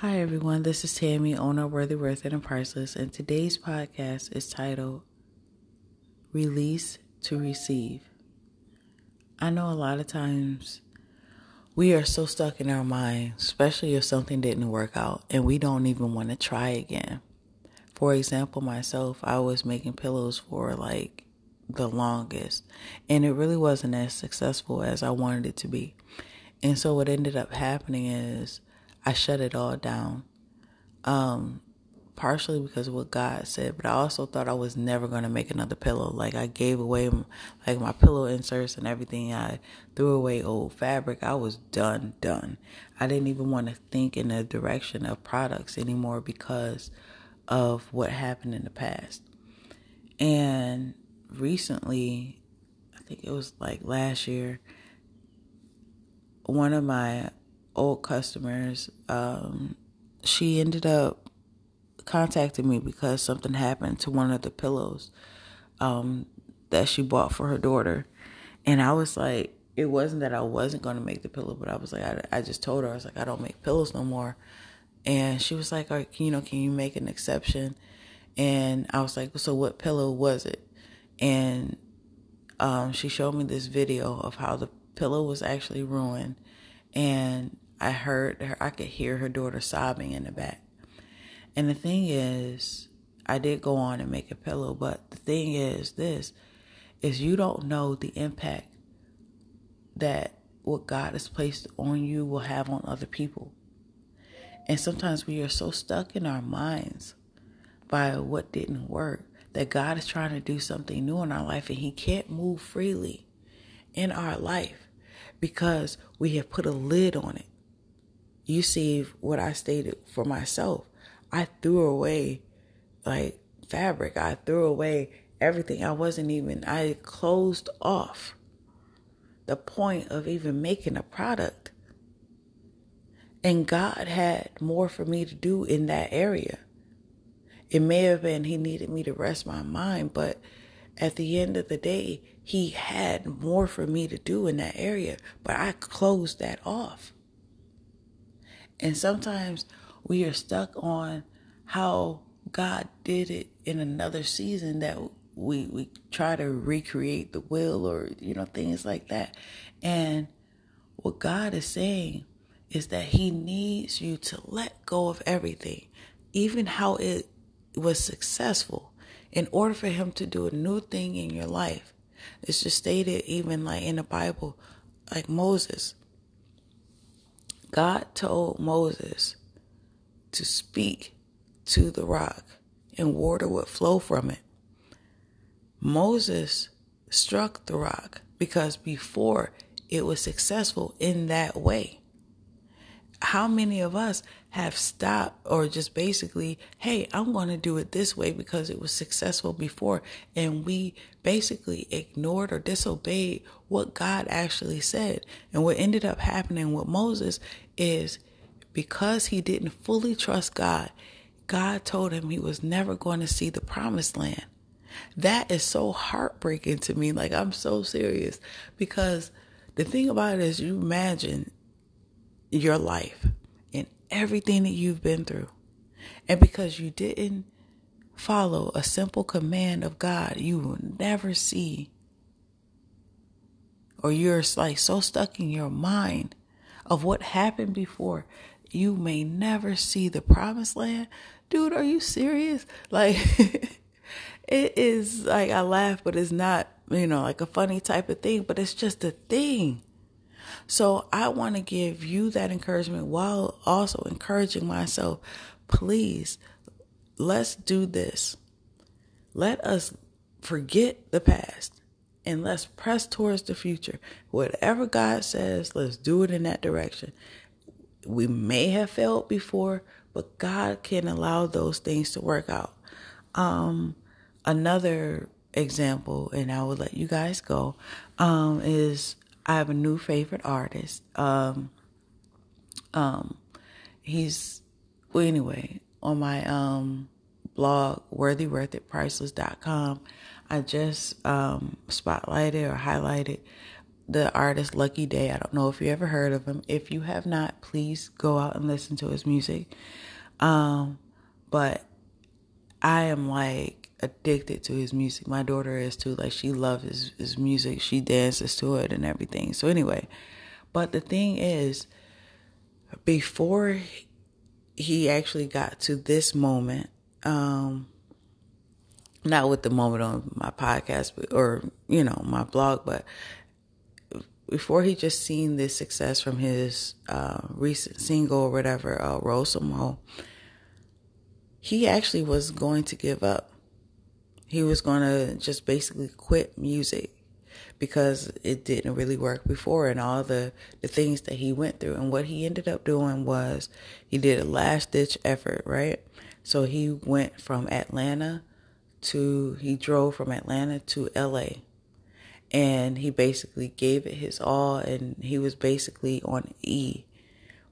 Hi, everyone. This is Tammy, owner of Worthy, Worth and Priceless, and today's podcast is titled Release to Receive. I know a lot of times we are so stuck in our mind, especially if something didn't work out, and we don't even want to try again. For example, myself, I was making pillows for like the longest, and it really wasn't as successful as I wanted it to be. And so, what ended up happening is I shut it all down. Um, partially because of what God said, but I also thought I was never going to make another pillow. Like I gave away like my pillow inserts and everything. I threw away old fabric. I was done, done. I didn't even want to think in the direction of products anymore because of what happened in the past. And recently, I think it was like last year, one of my old customers, um, she ended up contacting me because something happened to one of the pillows um, that she bought for her daughter. And I was like, it wasn't that I wasn't going to make the pillow, but I was like, I, I just told her, I was like, I don't make pillows no more. And she was like, you know, can you make an exception? And I was like, so what pillow was it? And um, she showed me this video of how the pillow was actually ruined. And I heard her, I could hear her daughter sobbing in the back. And the thing is, I did go on and make a pillow, but the thing is this is you don't know the impact that what God has placed on you will have on other people. And sometimes we are so stuck in our minds by what didn't work that God is trying to do something new in our life and He can't move freely in our life because we have put a lid on it you see what I stated for myself. I threw away like fabric. I threw away everything. I wasn't even, I closed off the point of even making a product. And God had more for me to do in that area. It may have been He needed me to rest my mind, but at the end of the day, He had more for me to do in that area. But I closed that off. And sometimes we are stuck on how God did it in another season that we we try to recreate the will or you know things like that. And what God is saying is that he needs you to let go of everything, even how it was successful in order for him to do a new thing in your life. It's just stated even like in the Bible like Moses God told Moses to speak to the rock and water would flow from it. Moses struck the rock because before it was successful in that way how many of us have stopped or just basically, hey, I'm going to do it this way because it was successful before, and we basically ignored or disobeyed what God actually said. And what ended up happening with Moses is because he didn't fully trust God, God told him he was never going to see the promised land. That is so heartbreaking to me. Like, I'm so serious because the thing about it is, you imagine your life and everything that you've been through. And because you didn't follow a simple command of God, you will never see, or you're like so stuck in your mind of what happened before, you may never see the promised land. Dude, are you serious? Like, it is like I laugh, but it's not, you know, like a funny type of thing, but it's just a thing. So I want to give you that encouragement while also encouraging myself. Please, let's do this. Let us forget the past and let's press towards the future. Whatever God says, let's do it in that direction. We may have failed before, but God can allow those things to work out. Um, another example, and I will let you guys go, um, is I have a new favorite artist. Um, um, he's well anyway on my um blog worthyworthitpriceless.com. I just um spotlighted or highlighted the artist Lucky Daye. I don't know if you ever heard of him. If you have not, please go out and listen to his music. Um, but I am like addicted to his music. My daughter is too. Like she loves his, his music. She dances to it and everything. So anyway, but the thing is, before he actually got to this moment, um, not with the moment on my podcast or you know my blog, but before he just seen this success from his uh, recent single or whatever, uh, Roll Some Mo, he actually was going to give up. He was going to just basically quit music because it didn't really work before and all the, the things that he went through. And what he ended up doing was he did a last ditch effort, right? So he went from Atlanta to, he drove from Atlanta to LA and he basically gave it his all and he was basically on E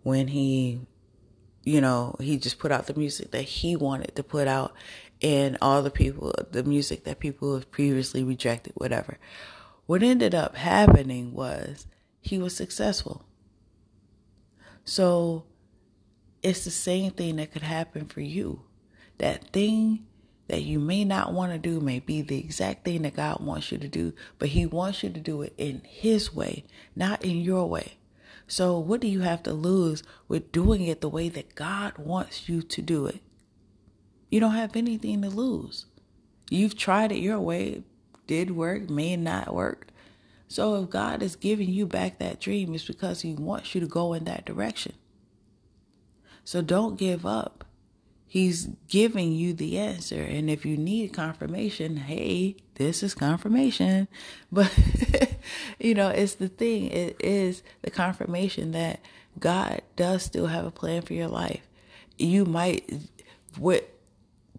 when he you know he just put out the music that he wanted to put out and all the people the music that people have previously rejected whatever what ended up happening was he was successful so it's the same thing that could happen for you that thing that you may not want to do may be the exact thing that God wants you to do, but He wants you to do it in His way, not in your way. So, what do you have to lose with doing it the way that God wants you to do it? You don't have anything to lose. You've tried it your way, did work, may not work. So, if God is giving you back that dream, it's because He wants you to go in that direction. So, don't give up. He's giving you the answer. And if you need confirmation, hey, this is confirmation. But, you know, it's the thing. It is the confirmation that God does still have a plan for your life. You might, with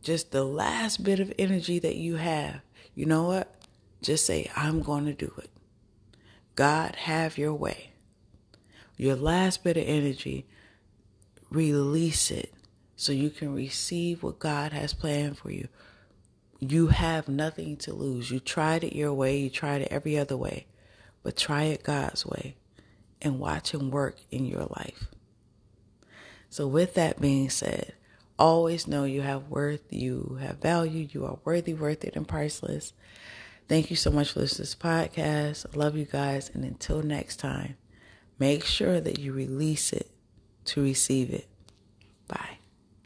just the last bit of energy that you have, you know what? Just say, I'm going to do it. God, have your way. Your last bit of energy, release it so you can receive what God has planned for you. You have nothing to lose. You tried it your way, you tried it every other way, but try it God's way and watch Him work in your life. So, with that being said, always know you have worth, you have value, you are worthy, worth it, and priceless. Thank you so much for listening to this podcast. I love you guys, and until next time, make sure that you release it to receive it. Bye.